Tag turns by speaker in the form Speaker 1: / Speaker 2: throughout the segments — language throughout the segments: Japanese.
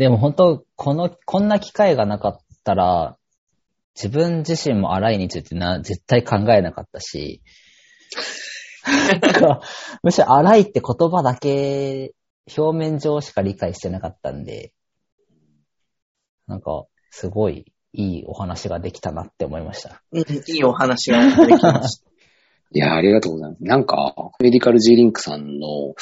Speaker 1: でも本当、この、こんな機会がなかったら、自分自身も荒いについてな、絶対考えなかったし、なんかむしろ荒いって言葉だけ、表面上しか理解してなかったんで、なんか、すごいいいお話ができたなって思いました。
Speaker 2: うん、いいお話ができました。
Speaker 3: いや、ありがとうございます。なんか、メディカル G リンクさんの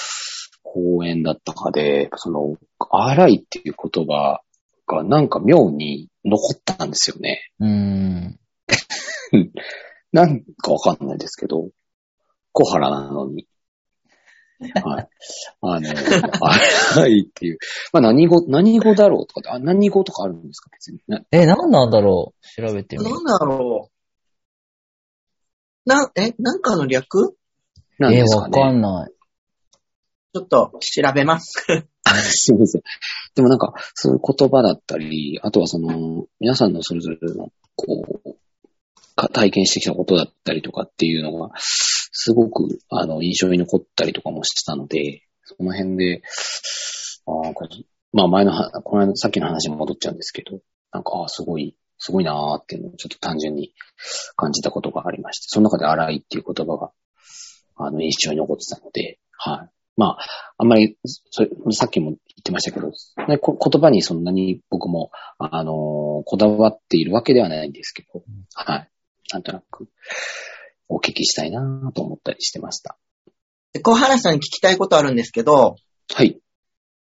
Speaker 3: 講演だったかで、その、荒いっていう言葉がなんか妙に残ったんですよね。
Speaker 1: うーん。
Speaker 3: なんかわかんないですけど、小原なのに。はい。あの、荒いっていう。まあ何語、何語だろうとかって、あ、何語とかあるんですか？別に。な
Speaker 1: え、なんなんだろう？調べてみる。
Speaker 2: なんだろう。な、え、なんかの略？
Speaker 3: なん
Speaker 1: え、
Speaker 3: ですかね。
Speaker 1: わかんない。
Speaker 2: ちょっと調べます。
Speaker 3: すみません。でもなんか、そういう言葉だったり、あとはその、皆さんのそれぞれの、こう、体験してきたことだったりとかっていうのが、すごく、あの、印象に残ったりとかもしてたので、その辺で、あ、まあ前のは、この間、さっきの話に戻っちゃうんですけど、なんか、すごい、すごいなーっていうのをちょっと単純に感じたことがありまして、その中で荒いっていう言葉が、あの、印象に残ってたので、はい。まあ、あんまり、それさっきも言ってましたけど、ね、こ言葉にそんなに僕も、あのーこだわっているわけではないんですけど、はい。なんとなく、お聞きしたいなと思ったりしてました。
Speaker 2: で小原さんに聞きたいことあるんですけど、
Speaker 3: はい。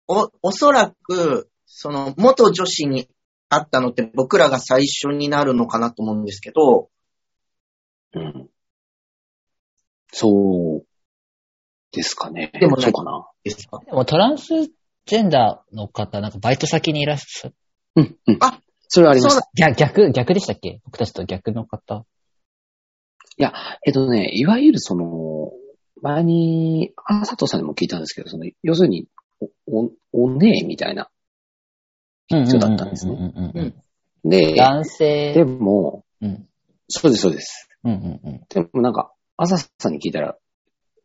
Speaker 2: お、おそらく、その、元女子に会ったのって僕らが最初になるのかなと思うんですけど、
Speaker 3: うん。そう、ですかね。
Speaker 2: でも
Speaker 3: そうかな。
Speaker 2: ですか
Speaker 1: でもトランスジェンダーの方、なんかバイト先にいらっしゃ
Speaker 3: うん、うん。
Speaker 2: あ、
Speaker 3: それはありました。
Speaker 1: 逆、逆、逆でしたっけ？僕たちと逆の方。
Speaker 3: いや、えっとね、いわゆるその、前に、あ、佐藤さんにも聞いたんですけど、その、要するに、お、お、おねえみたいな人だったんですね。
Speaker 1: うんうんうんうん
Speaker 3: で、
Speaker 1: 男性。
Speaker 3: でも、
Speaker 1: うん。
Speaker 3: そうです、そうです。
Speaker 1: うんうんうん。
Speaker 3: でもなんか、朝さんに聞いたら、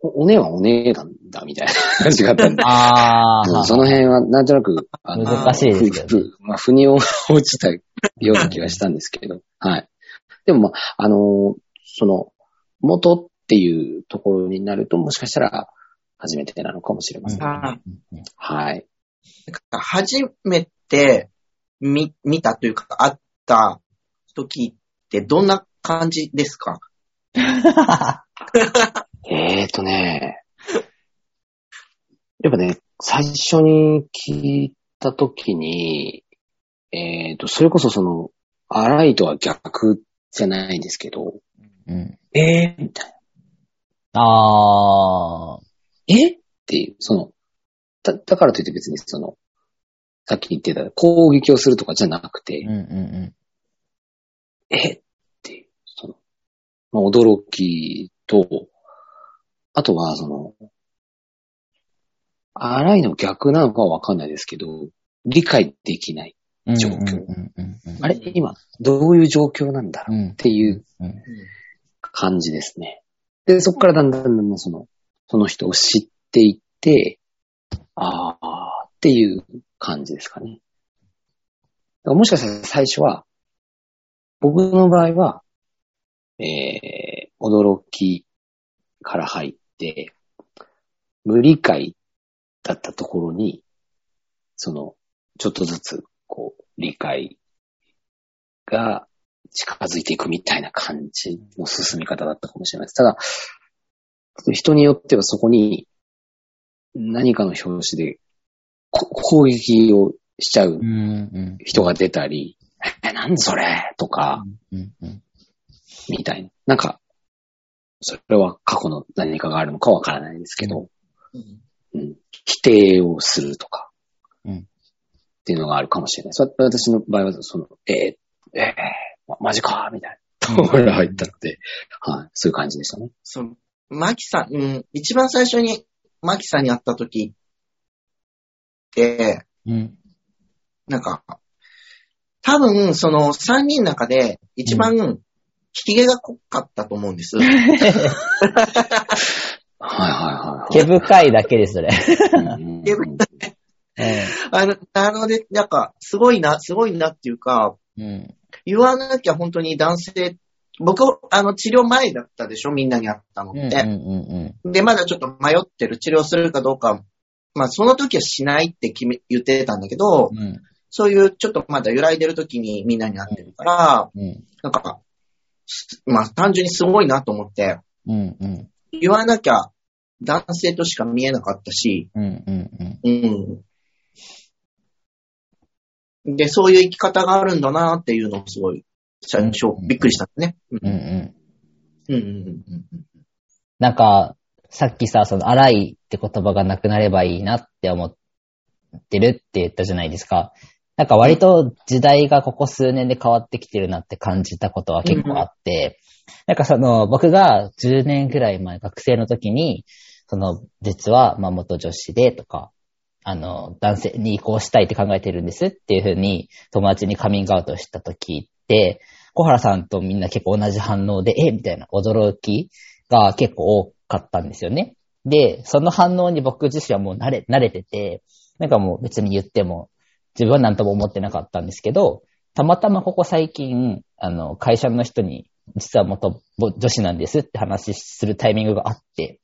Speaker 3: お、おねえはおねえなんだ、みたいな話があったんで、
Speaker 1: ああ。
Speaker 3: その辺はなんとなく、あの
Speaker 1: 難しいですね。
Speaker 3: ふふまあ、腑に落ちたような気がしたんですけど、はい。でもまあ、あのーその、元っていうところになると、もしかしたら、初めてなのかもしれません。
Speaker 2: はい
Speaker 1: うんうん
Speaker 3: はい。
Speaker 2: 初めて見、見たというか、会った時ってどんな感じですか？
Speaker 3: えーとね、やっぱね、最初に聞いたときに、えーと、それこそその、荒いとは逆じゃないんですけど、
Speaker 1: うん。
Speaker 3: えーみたいな。
Speaker 1: ああ。
Speaker 3: えっていう、その、だ、だからといって別にその、さっき言ってた攻撃をするとかじゃなくて、
Speaker 1: うんうん
Speaker 3: えっていう、その、まあ、驚きと、あとはその、荒いの逆なのかはわかんないですけど、理解できない。
Speaker 1: うん。
Speaker 3: 状況あれ？今、どういう状況なんだろう？
Speaker 1: うん
Speaker 3: っていう
Speaker 1: うん
Speaker 3: 感じですね。で、そこからだんだんだんだんその、その人を知っていって、あーっていう感じですかね。もしかしたら最初は、僕の場合は、えー、驚きから入って、無理解だったところに、その、ちょっとずつ、こう、理解が近づいていくみたいな感じの進み方だったかもしれないです。ただ、人によってはそこに何かの表紙でこ攻撃をしちゃう
Speaker 1: うんうん
Speaker 3: 人が出たり、え、なんでそれとか、
Speaker 1: うんうん
Speaker 3: みたいな。なんか、それは過去の何かがあるのかわからないですけど、うん、否定をするとか、
Speaker 1: うん。
Speaker 3: っていうのがあるかもしれない。そ私の場合は、その、えー、えー、まマジかみたいな。ところが入ったので、はい、そういう感じでしたね。
Speaker 2: そう、マキさん、うん、一番最初にマキさんに会った時って、
Speaker 1: うん。
Speaker 2: なんか、多分、その3人の中で一番、ヒゲが濃かったと思うんです。
Speaker 3: はいはいはい
Speaker 1: 毛深いだけです、それ。
Speaker 3: はい。うん
Speaker 2: 毛
Speaker 1: え
Speaker 2: あの、なので、なんか、すごいな、すごいなっていうか、
Speaker 1: えうん。
Speaker 2: 言わなきゃ本当に男性、僕、あの、治療前だったでしょみんなに会ったの
Speaker 1: うんうん
Speaker 2: って。
Speaker 1: うん
Speaker 2: で、まだちょっと迷ってる、治療するかどうか、まあ、その時はしないって決め、言ってたんだけど、
Speaker 1: うん。うん。
Speaker 2: そういうちょっとまだ揺らいでる時にみんなに会ってるから、
Speaker 1: うん。
Speaker 2: なんか、すまあ、単純にすごいなと思って、
Speaker 1: うん。うん。
Speaker 2: 言わなきゃ男性としか見えなかったし、
Speaker 1: うん。うん。うん。
Speaker 2: うん。で、そういう生き方があるんだなっていうのをすごい、最初
Speaker 1: うん
Speaker 2: びっくりしたね。
Speaker 1: なんか、さっきさ、その、荒いって言葉がなくなればいいなって思ってるって言ったじゃないですか。なんか割と時代がここ数年で変わってきてるなって感じたことは結構あって、なんかその、僕が10年ぐらい前学生の時に、その、実は、まあ元女子でとか、あの、男性に移行したいって考えてるんですっていうふうに友達にカミングアウトした時って、小原さんとみんな結構同じ反応で、えみたいな驚きが結構多かったんですよね。で、その反応に僕自身はもう慣れ、慣れてて、なんかもう別に言っても、自分は何とも思ってなかったんですけど、たまたまここ最近、あの、会社の人に、実は元女子なんですって話するタイミングがあって、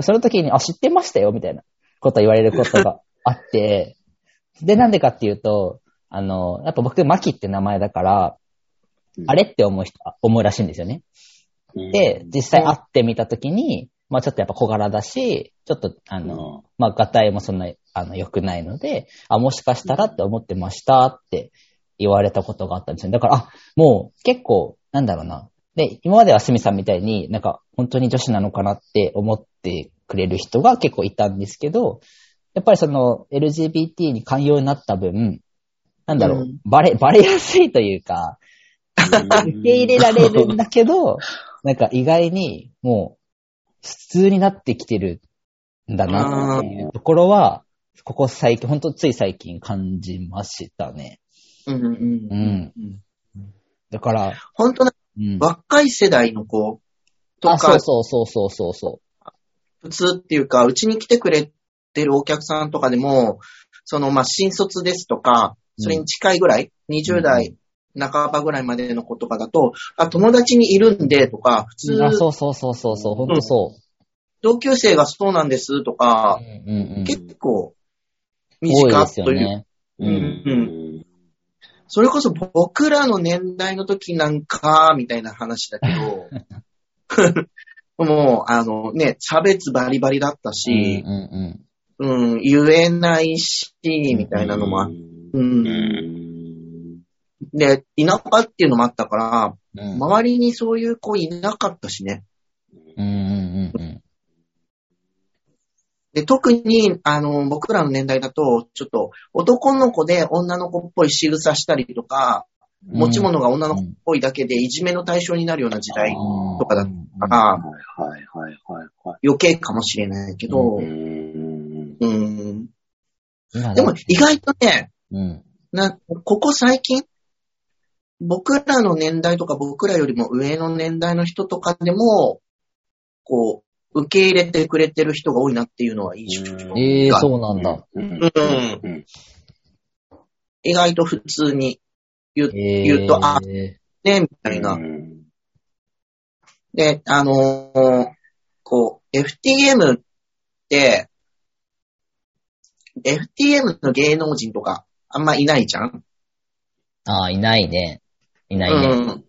Speaker 1: その時に、あ、知ってましたよ、みたいなこと言われることがあって、で、なんでかっていうと、あの、やっぱ僕、マキって名前だから、あれって思う人、思うらしいんですよね。で、実際会ってみたときに、まあちょっとやっぱ小柄だし、ちょっと、あの、まあ、ガタイもそんな、あの、良くないので、あ、もしかしたらって思ってましたって言われたことがあったんですよ。だから、あ、もう結構、なんだろうな。で、今まではすみさんみたいになんか、本当に女子なのかなって思ってくれる人が結構いたんですけど、やっぱりその LGBT に寛容になった分、なんだろう、
Speaker 2: うん
Speaker 1: バレ、バレやすいというか、受け入れられるんだけど、なんか意外にもう普通になってきてるんだなっていうところは、ここ最近、ほんとつい最近感じましたね。
Speaker 2: うんうんうん
Speaker 1: うん。だから、
Speaker 2: 本当な、
Speaker 1: うん。
Speaker 2: 若い世代の子と
Speaker 1: あ、そ
Speaker 2: か
Speaker 1: う、そうそうそうそうそ
Speaker 2: 普通っていうか、うちに来てくれてるお客さんとかでも、その、まあ、新卒ですとか、それに近いぐらい、20代半ばぐらいまでの子とかだと、あ、友達にいるんでとか、普
Speaker 1: う。
Speaker 2: 通
Speaker 1: あ、、そうそうそうそうそう、ほんとそ
Speaker 2: 同級生がそうなんですと
Speaker 1: う。
Speaker 2: か
Speaker 1: う、んうんうん。
Speaker 2: 結構、
Speaker 1: 多い
Speaker 2: 短
Speaker 1: ですよ
Speaker 2: という。
Speaker 1: ね。
Speaker 3: う
Speaker 2: うんん。それこそ僕らの年代の時なんか、みたいな話だけど、もう、あのね、差別バリバリだった
Speaker 1: うん
Speaker 2: し、
Speaker 1: うん
Speaker 2: うん、言えないし、みたいなのもあっう。
Speaker 3: うんん。
Speaker 2: で、田舎っていうのもあったから、
Speaker 1: うん。うん
Speaker 2: 周りにそういう子いなかったしね。
Speaker 1: うんうんうん
Speaker 2: で、特に、あの、僕らの年代だと、ちょっと、男の子で女の子っぽい仕草したりとか、
Speaker 1: うん。
Speaker 2: 持ち物が女の子っぽいだけでいじめの対象になるような時代とかだったから。余計かもしれないけど
Speaker 3: う、ん。
Speaker 2: うん。
Speaker 1: 今
Speaker 2: でも、意外とね、
Speaker 1: うん。
Speaker 2: な、ここ最近、僕らの年代とか僕らよりも上の年代の人とかでも、こう、受け入れてくれてる人が多いなっていうのは印象が
Speaker 1: ええそうなんだ。
Speaker 3: うん。
Speaker 2: うん意外と普通に言う、
Speaker 1: ええ
Speaker 2: 言うと、あ、ね、みたいな。
Speaker 3: うん
Speaker 2: で、あのーこう、FTM って、FTM の芸能人とかあんまいないじゃん？
Speaker 1: ああ、いないね。いないね。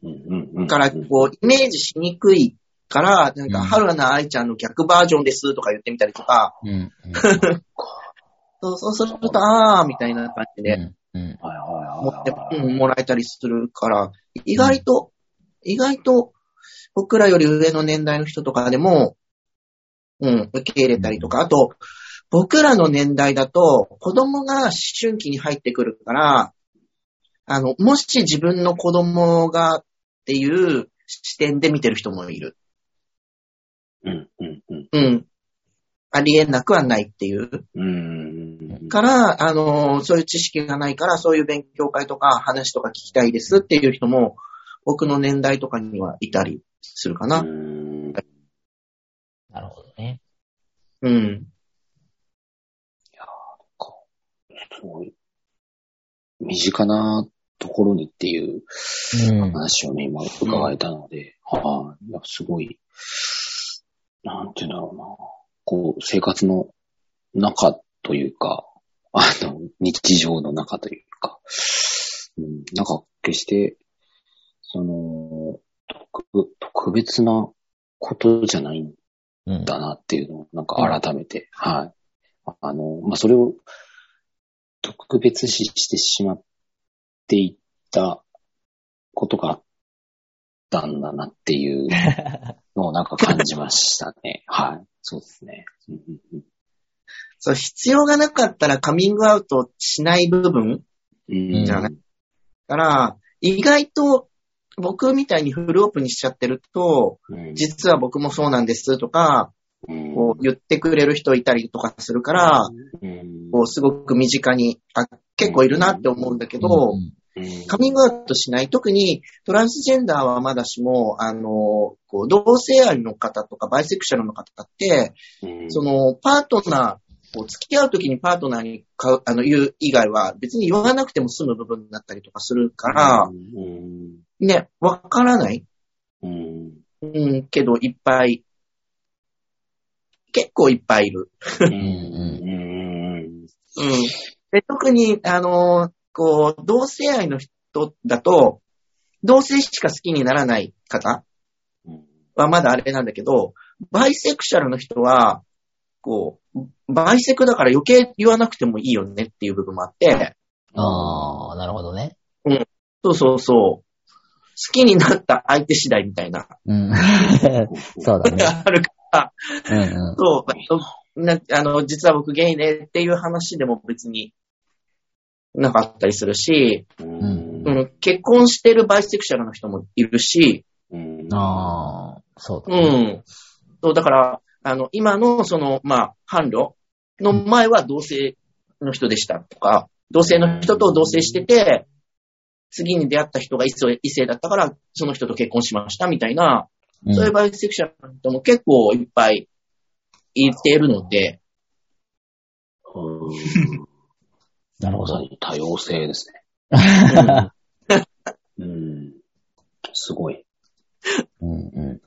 Speaker 2: うん。から、こう、イメージしにくいから、なんか、
Speaker 1: うん
Speaker 2: 春菜愛ちゃんの逆バージョンですとか言ってみたりとか、
Speaker 1: うん。うん。
Speaker 2: そうそうすると、あーみたいな感じで、
Speaker 1: うん。うん。
Speaker 3: はいはい
Speaker 2: 持ってもらえたりするから、意外と、意外と、僕らより上の年代の人とかでも、うん、受け入れたりとか、あと、僕らの年代だと、子供が思春期に入ってくるから、あの、もし自分の子供がっていう視点で見てる人もいる。
Speaker 3: うんうんうん。
Speaker 2: うん。ありえなくはないっていう。
Speaker 3: うん。
Speaker 2: から、あの、そういう知識がないから、そういう勉強会とか話とか聞きたいですっていう人も、僕の年代とかにはいたりするかな。
Speaker 3: うん
Speaker 1: なるほどね。
Speaker 2: うん。
Speaker 3: すごい、身近なところにっていう
Speaker 1: うん。
Speaker 3: 話をね、今伺えたので、はい、いやすごい、なんていうんだろうな。こう、生活の中というか、あの、日常の中というか、うん、なんか決して、その、特特別なことじゃないん
Speaker 1: うん。
Speaker 3: だなっていうのを、なんか改めて、はい。あの、まあ、それを特別視してしまっていったことがあったんだなっていう のをなんか感じましたね。はい。そうですね。
Speaker 2: そう、必要がなかったらカミングアウトしない部分
Speaker 3: うん
Speaker 2: じゃないから、意外と僕みたいにフルオープンにしちゃってると、
Speaker 3: うん
Speaker 2: 実は僕もそうなんですとか、
Speaker 3: うん
Speaker 2: こう言ってくれる人いたりとかするから、
Speaker 3: うん
Speaker 2: こうすごく身近に、あ、結構いるなって思うんだけど、
Speaker 1: うん
Speaker 3: うん
Speaker 2: カミングアウトしない、特にトランスジェンダーはまだしも、あの、こう同性愛の方とかバイセクシャルの方って、
Speaker 3: うん。
Speaker 2: そのパートナー、こう付き合うときにパートナーにかうあの言う以外は別に言わなくても済む部分だったりとかするから、
Speaker 3: うん。
Speaker 2: ね、わからない。
Speaker 3: うん。
Speaker 2: うん、けどいっぱい、結構いっぱいいる。
Speaker 3: うん。
Speaker 1: うん。
Speaker 2: うん。で特に、あの、こう、同性愛の人だと、同性しか好きにならない方
Speaker 3: うん
Speaker 2: はまだあれなんだけど、バイセクシャルの人は、こう、バイセクだから余計言わなくてもいいよねっていう部分もあって、
Speaker 1: ああ、なるほどね。
Speaker 2: そうそうそう。好きになった相手次第みたいな、
Speaker 1: うん。そうだね。
Speaker 2: あるから、
Speaker 1: うんうん。
Speaker 2: そう、なあの、実は僕ゲイねっていう話でも別になかったりするし、
Speaker 3: うん。
Speaker 2: うん、結婚してるバイセクシャルの人もいるし、
Speaker 3: うん。
Speaker 1: ああ、そう
Speaker 2: う
Speaker 1: だね。
Speaker 2: ん。そう、だから、あの、今のその、まあ、伴侶の前は同性の人でしたとか、同性の人と同棲してて、次に出会った人が異性異性だったから、その人と結婚しましたみたいな、
Speaker 1: うん。
Speaker 2: そういうバイセクシャルの人も結構いっぱいいているので、
Speaker 3: うん
Speaker 1: なるほど。
Speaker 3: 多様性ですね。
Speaker 2: うん
Speaker 3: うん。すごい。
Speaker 1: うんう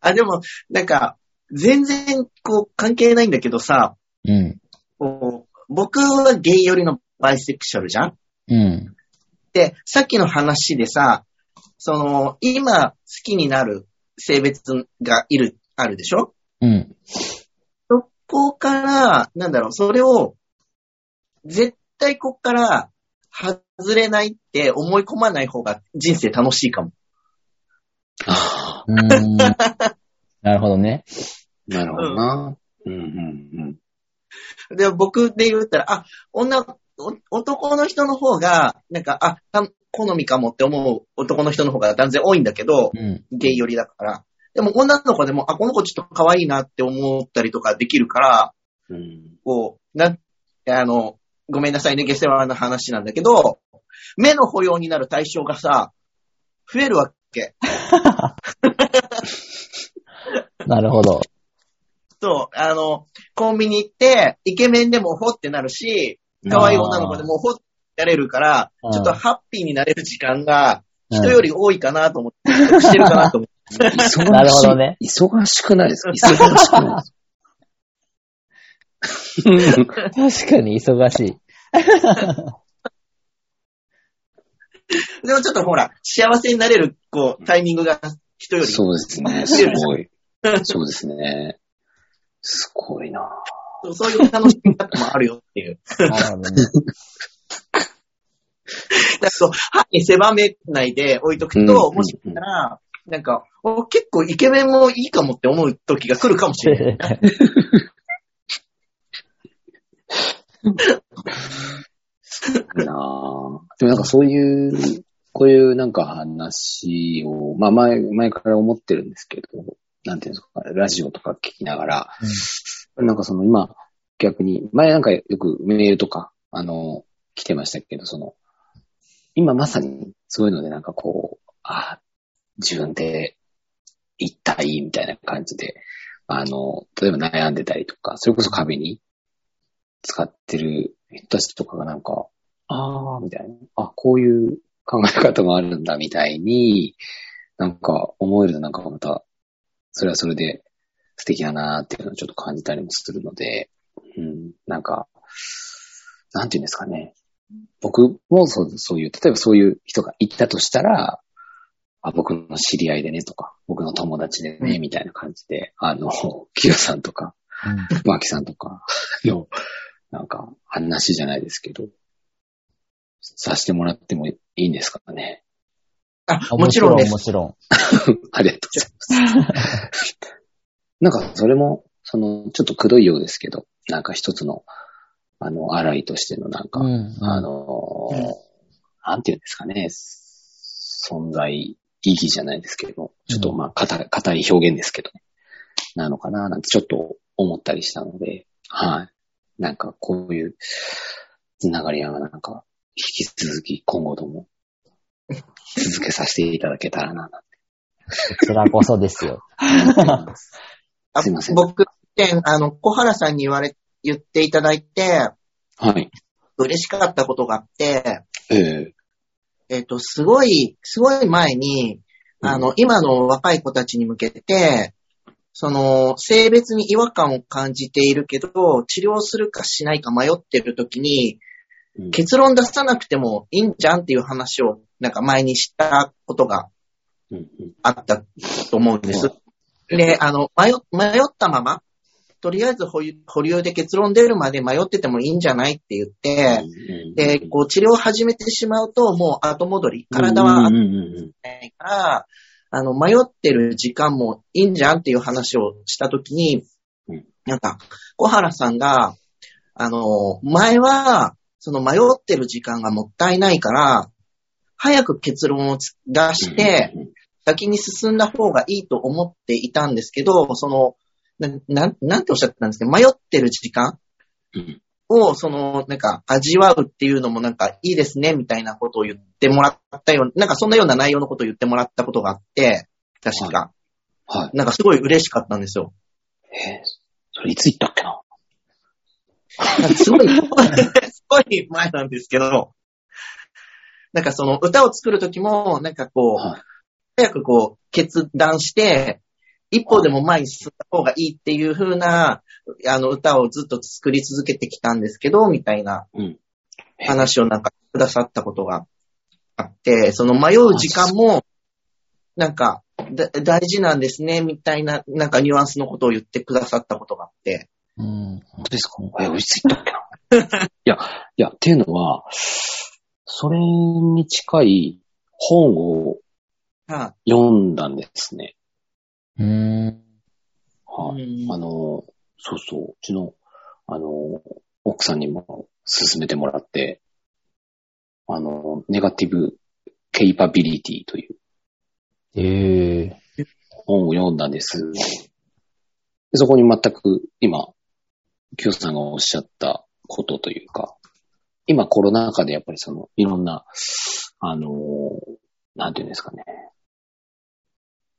Speaker 2: あ、でも、なんか、全然、こう、関係ないんだけどさ、
Speaker 1: ん。うん。
Speaker 2: こう僕はゲイ寄りのバイセクシャルじゃん？
Speaker 1: うん。
Speaker 2: で、さっきの話でさ、その、今好きになる性別がいる、あるでしょ？
Speaker 1: うん。
Speaker 2: そこから、なんだろう、それを、絶対こっから外れないって思い込まない方が人生楽しいかも。
Speaker 1: なるほどね。
Speaker 3: あ、なるほどな。うんうん
Speaker 2: で、僕で言ったら、あ、女、お男の人の方が、なんか、あ、た好みかもって思う男の人の方が断然多いんだけど、
Speaker 1: うん。
Speaker 2: ゲイ寄りだから。でも女の子でも、あ、この子ちょっと可愛いなって思ったりとかできるから、
Speaker 3: うん。うん。
Speaker 2: こう、なん、あの、ごめんなさいね、下世話な話なんだけど、目の保養になる対象がさ、増えるわけ。
Speaker 1: なるほど。
Speaker 2: そう、あの、コンビニ行って、イケメンでもほってなるし、可愛い女の子でもほってなれるから、
Speaker 1: うん
Speaker 2: ちょっとハッピーになれる時間が、
Speaker 1: うん
Speaker 2: 人より多いかなと思って、得してるかなと思って。
Speaker 3: 忙しい。
Speaker 1: なるほどね
Speaker 3: 忙しくないですか？忙しくないです
Speaker 1: 確かに忙しい。
Speaker 2: でもちょっとほら、幸せになれる、こう、タイミングが人より。
Speaker 3: そうですね。すごい。そうですね。すごいな。
Speaker 2: そういう楽しみ方もあるよっていう。
Speaker 1: なるほどね。
Speaker 2: だそう、歯に狭めないで置いとく
Speaker 3: うん
Speaker 2: と、もしかしたら、なんか、お結構イケメンもいいかもって思う時が来るかもしれない。
Speaker 3: いいなぁ。でもなんかそういう、こういうなんか話を、まあ前、前から思ってるんですけど、なんていうんですか、ラジオとか聞きながら、なんかその今、逆に、前なんかよくメールとか、あの、来てましたけど、その、今まさにそういうのでなんかこう、あ自分で一体みたいな感じで、あの、例えば悩んでたりとか、それこそ壁に使ってる言った人とかがなんか、あー、みたいな。あ、こういう考え方もあるんだ、みたいに、なんか思えるとなんかまた、それはそれで素敵だなーっていうのをちょっと感じたりもするので、うん、なんか、なんていうんですかね。僕もそうそういう、例えばそういう人がいたとしたら、あ、僕の知り合いでねとか、僕の友達でね、みたいな感じで、あの、キヨさんとか、マキさんとかの、なんか、話じゃないですけど、させてもらってもいいんですかね？
Speaker 2: あ、もちろんです。
Speaker 1: もちろん。
Speaker 3: ありがとうございます。なんか、それも、その、ちょっとくどいようですけど、なんか一つの、あの、洗いとしてのなんか、
Speaker 1: うん
Speaker 3: あのー
Speaker 2: うん
Speaker 3: なんていうんですかね、存在意義じゃないですけど、ちょっとまあ、語り語り表現ですけどね、なのかな、なんてちょっと思ったりしたので、はい。なんか、こういう、つながりはなんか、引き続き今後とも、続けさせていただけたらな、
Speaker 1: こちらこそですよ。
Speaker 2: あ
Speaker 3: すいません
Speaker 2: 僕って、あの、小原さんに言われ、言っていただいて、
Speaker 3: はい。
Speaker 2: 嬉しかったことがあって、
Speaker 3: ええ
Speaker 2: えっ、と、すごい、すごい前に、あの、今の若い子たちに向けて、その、性別に違和感を感じているけど、治療するかしないか迷ってる時に、
Speaker 3: うん。
Speaker 2: 結論出さなくてもいいんじゃんっていう話を、なんか前にしたことがあったと思うんです。で、あの、迷迷ったまま、とりあえず保留で結論出るまで迷っててもいいんじゃないって言って、で、こう治療を始めてしまうと、もう後戻り、体はないから、あの、迷ってる時間もいいんじゃんっていう話をしたときに
Speaker 3: うん、
Speaker 2: なんか、小原さんが、あの、前は、その迷ってる時間がもったいないから、早く結論をつ出して、先に進んだ方がいいと思っていたんですけど、その、な、なんなんておっしゃってたんですか？迷ってる時間？
Speaker 3: うん
Speaker 2: を、その、なんか、味わうっていうのもなんか、いいですね、みたいなことを言ってもらったようなんか、そんなような内容のことを言ってもらったことがあって、確か。
Speaker 3: はい。
Speaker 2: なんか、すごい嬉しかったんですよ。
Speaker 3: えーそれいつ言ったっけな？
Speaker 2: すごい、すごい前なんですけど、なんかその歌を作るときも、なんかこう、
Speaker 3: はい
Speaker 2: 早くこう、決断して、一歩でも前に進んだ方がいいっていう風な、あの歌をずっと作り続けてきたんですけど、みたいな
Speaker 3: うん。
Speaker 2: 話をなんかくださったことがあって、その迷う時間も、なんか、だ大事なんですね、みたいな、なんかニュアンスのことを言ってくださったことがあって、
Speaker 1: うん。
Speaker 3: 本当ですか？えー、いつ言ったっけな いや、いや、っていうのは、それに近い本を
Speaker 2: は
Speaker 3: 読んだんですね。
Speaker 1: うーん。
Speaker 3: はい。
Speaker 2: うん
Speaker 3: あの、そうそう、うちの、あの、奥さんにも勧めてもらって、あの、ネガティブケイパビリティという
Speaker 1: ええ
Speaker 3: 本を読んだんです。でそこに全く今、キヨさんがおっしゃったことというか、今コロナ禍でやっぱりその、いろんな、あの、なんていうんですかね、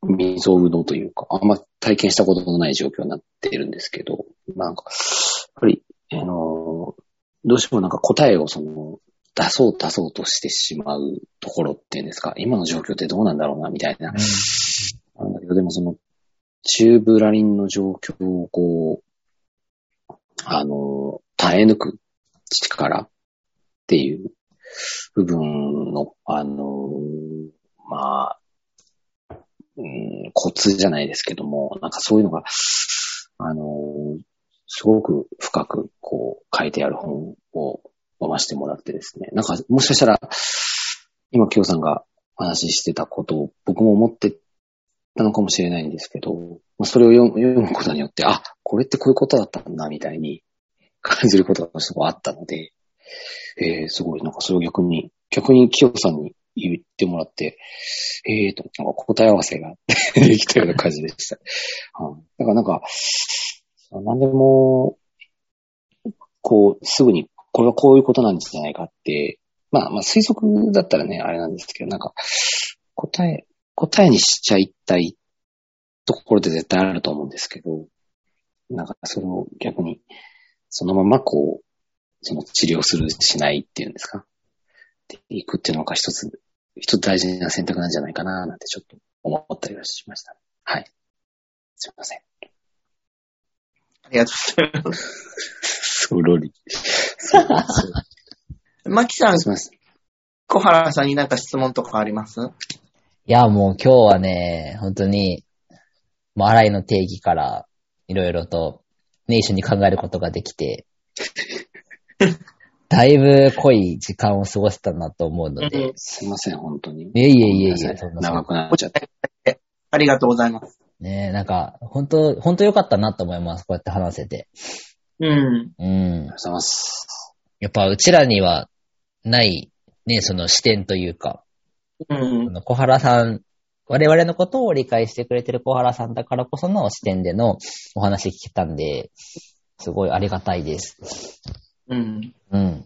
Speaker 3: 未曾有のというか、あんま体験したことのない状況になっているんですけど、なんか、やっぱり、あの、どうしてもなんか答えをその、出そう出そうとしてしまうところっていうんですか、今の状況ってどうなんだろうな、みたいな。なんだけど、でもその、チューブラリンの状況をこう、あの、耐え抜く力っていう部分の、あの、まあ、うん、コツじゃないですけども、なんかそういうのが、あの、すごく深くこう書いてある本を読ませてもらってですね、なんかもしかしたら、今、きよさんがお話ししてたことを僕も思ってたのかもしれないんですけど、まあそれを読む読むことによって、あ、これってこういうことだったんだ、みたいに感じることがすごいあったので、えー、すごい、なんかそれを逆に、逆にキヨさんにってもらって、えーと、なんか答え合わせができたような感じでした。はいだからなんか、何でも、こう、すぐに、これはこういうことなんじゃないかって、まあ、まあ推測だったらね、あれなんですけど、なんか、答え、答えにしちゃいたいところで絶対あると思うんですけど、なんかそれを逆に、そのままこう、その治療する、しないっていうんですか？で、行くっていうのが一つ、一つ大事な選択なんじゃないかな、なんてちょっと思ったりはしました。はい。すいません。
Speaker 2: ありがとうございます。
Speaker 3: そろり。
Speaker 2: マキさん、
Speaker 3: すいません。
Speaker 2: 小原さんになんか質問とかあります？
Speaker 1: いや、もう今日はね、本当に、もう洗いの定義から、いろいろと、ね、一緒に考えることができて、だいぶ濃い時間を過ごせたなと思うので、
Speaker 3: すいません、本当に。
Speaker 1: いえいえいえいえ、そんな
Speaker 3: 長くなっちゃって。
Speaker 2: ありがとうございます。
Speaker 1: ねなんか、本当本当良かったなと思います。こうやって話せて。
Speaker 2: うん。
Speaker 1: うん
Speaker 3: あ。りがとうございます。
Speaker 1: やっぱ、うちらにはない、ね、その視点というか、
Speaker 2: うん
Speaker 1: 小原さん、我々のことを理解してくれてる小原さんだからこその視点でのお話聞けたんで、すごいありがたいです。
Speaker 2: うん。
Speaker 1: うん。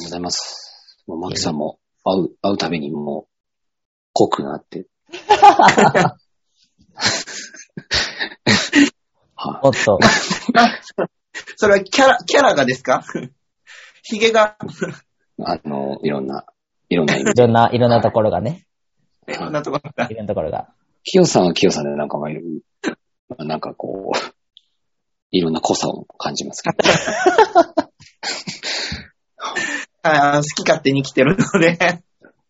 Speaker 3: ありがとうございます。もう、マキさんも会う、会うたびにもう、濃くなって。は
Speaker 1: おっと、
Speaker 2: それはキャラ、キャラがですか？ヒゲが、
Speaker 3: い。あの、いろんな、いろんな意味
Speaker 1: いろんな、いろんなところがね、
Speaker 2: いろんなところが
Speaker 1: い。ろんなところが。
Speaker 3: キヨさんはキヨさんでなんかまあいろまあなんかこう、いろんな濃さを感じますけど。
Speaker 2: あー好き勝手に生きてるので、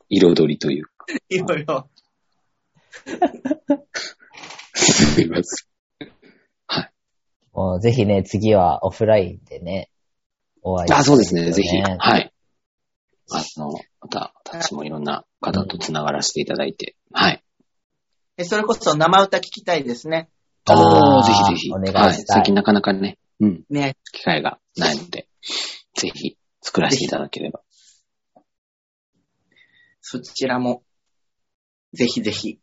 Speaker 3: 彩りというか。
Speaker 2: いろいろ。
Speaker 3: すいません。
Speaker 1: もうぜひね、次はオフラインでね、お会い
Speaker 3: あ、そうですね。ぜひ。
Speaker 1: ね
Speaker 3: はい。あの、また、私もいろんな方と繋がらせていただいて。はい。
Speaker 2: えそれこそ生歌聞きたいですね。
Speaker 1: あー
Speaker 3: ぜひぜひ。
Speaker 1: お願い
Speaker 3: はい。
Speaker 1: したい
Speaker 3: 最近なかなかね、うん、
Speaker 2: ね。
Speaker 3: 機会がないので、ぜひ作らせていただければ。
Speaker 2: そちらも、ぜひぜひ。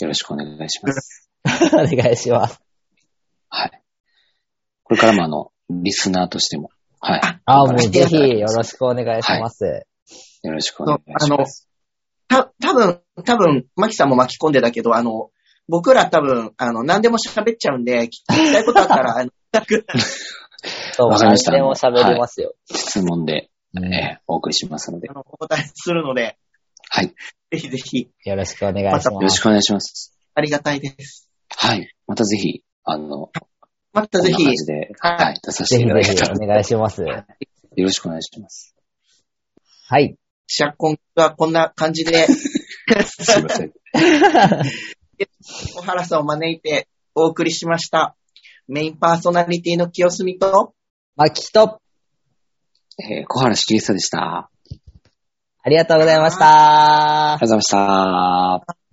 Speaker 3: よろしくお願いします。
Speaker 1: お願いします。
Speaker 3: はい。これからもあの、リスナーとしても、はい。
Speaker 1: あーもうぜひよろしくお願いします。
Speaker 3: よろしくお願いします。
Speaker 2: た、多分多分マキさんも巻き込んでたけど、あの、僕ら多分、あの、何でも喋っちゃうんで、聞きたいことあったら、あの、
Speaker 1: そう、
Speaker 3: わかりました
Speaker 1: 何でも喋りますよ。
Speaker 3: 質問で、
Speaker 1: うん
Speaker 3: えーお送りしますので
Speaker 2: あ。のお答えするので、
Speaker 3: はい。よ
Speaker 2: ぜひぜひ、
Speaker 1: よろしくお願いします。
Speaker 3: ろしくお願いします。
Speaker 2: ありがたいです。
Speaker 3: はい。またぜひ、あの、
Speaker 2: またぜひ
Speaker 3: こんな感、じで、
Speaker 2: はい
Speaker 3: はい、出させ
Speaker 1: ぜ
Speaker 3: ていただけたら
Speaker 1: ひぜひお願いします。
Speaker 3: よろしくお願いします。
Speaker 1: はい。
Speaker 2: シャッコンはこんな感じで、
Speaker 3: すいません。
Speaker 2: 小原さんを招いてお送りしました。メインパーソナリティの清澄と、
Speaker 1: マキと、
Speaker 3: えー小原茂久でした。あ
Speaker 1: ありがとうございました
Speaker 3: りがとうございました。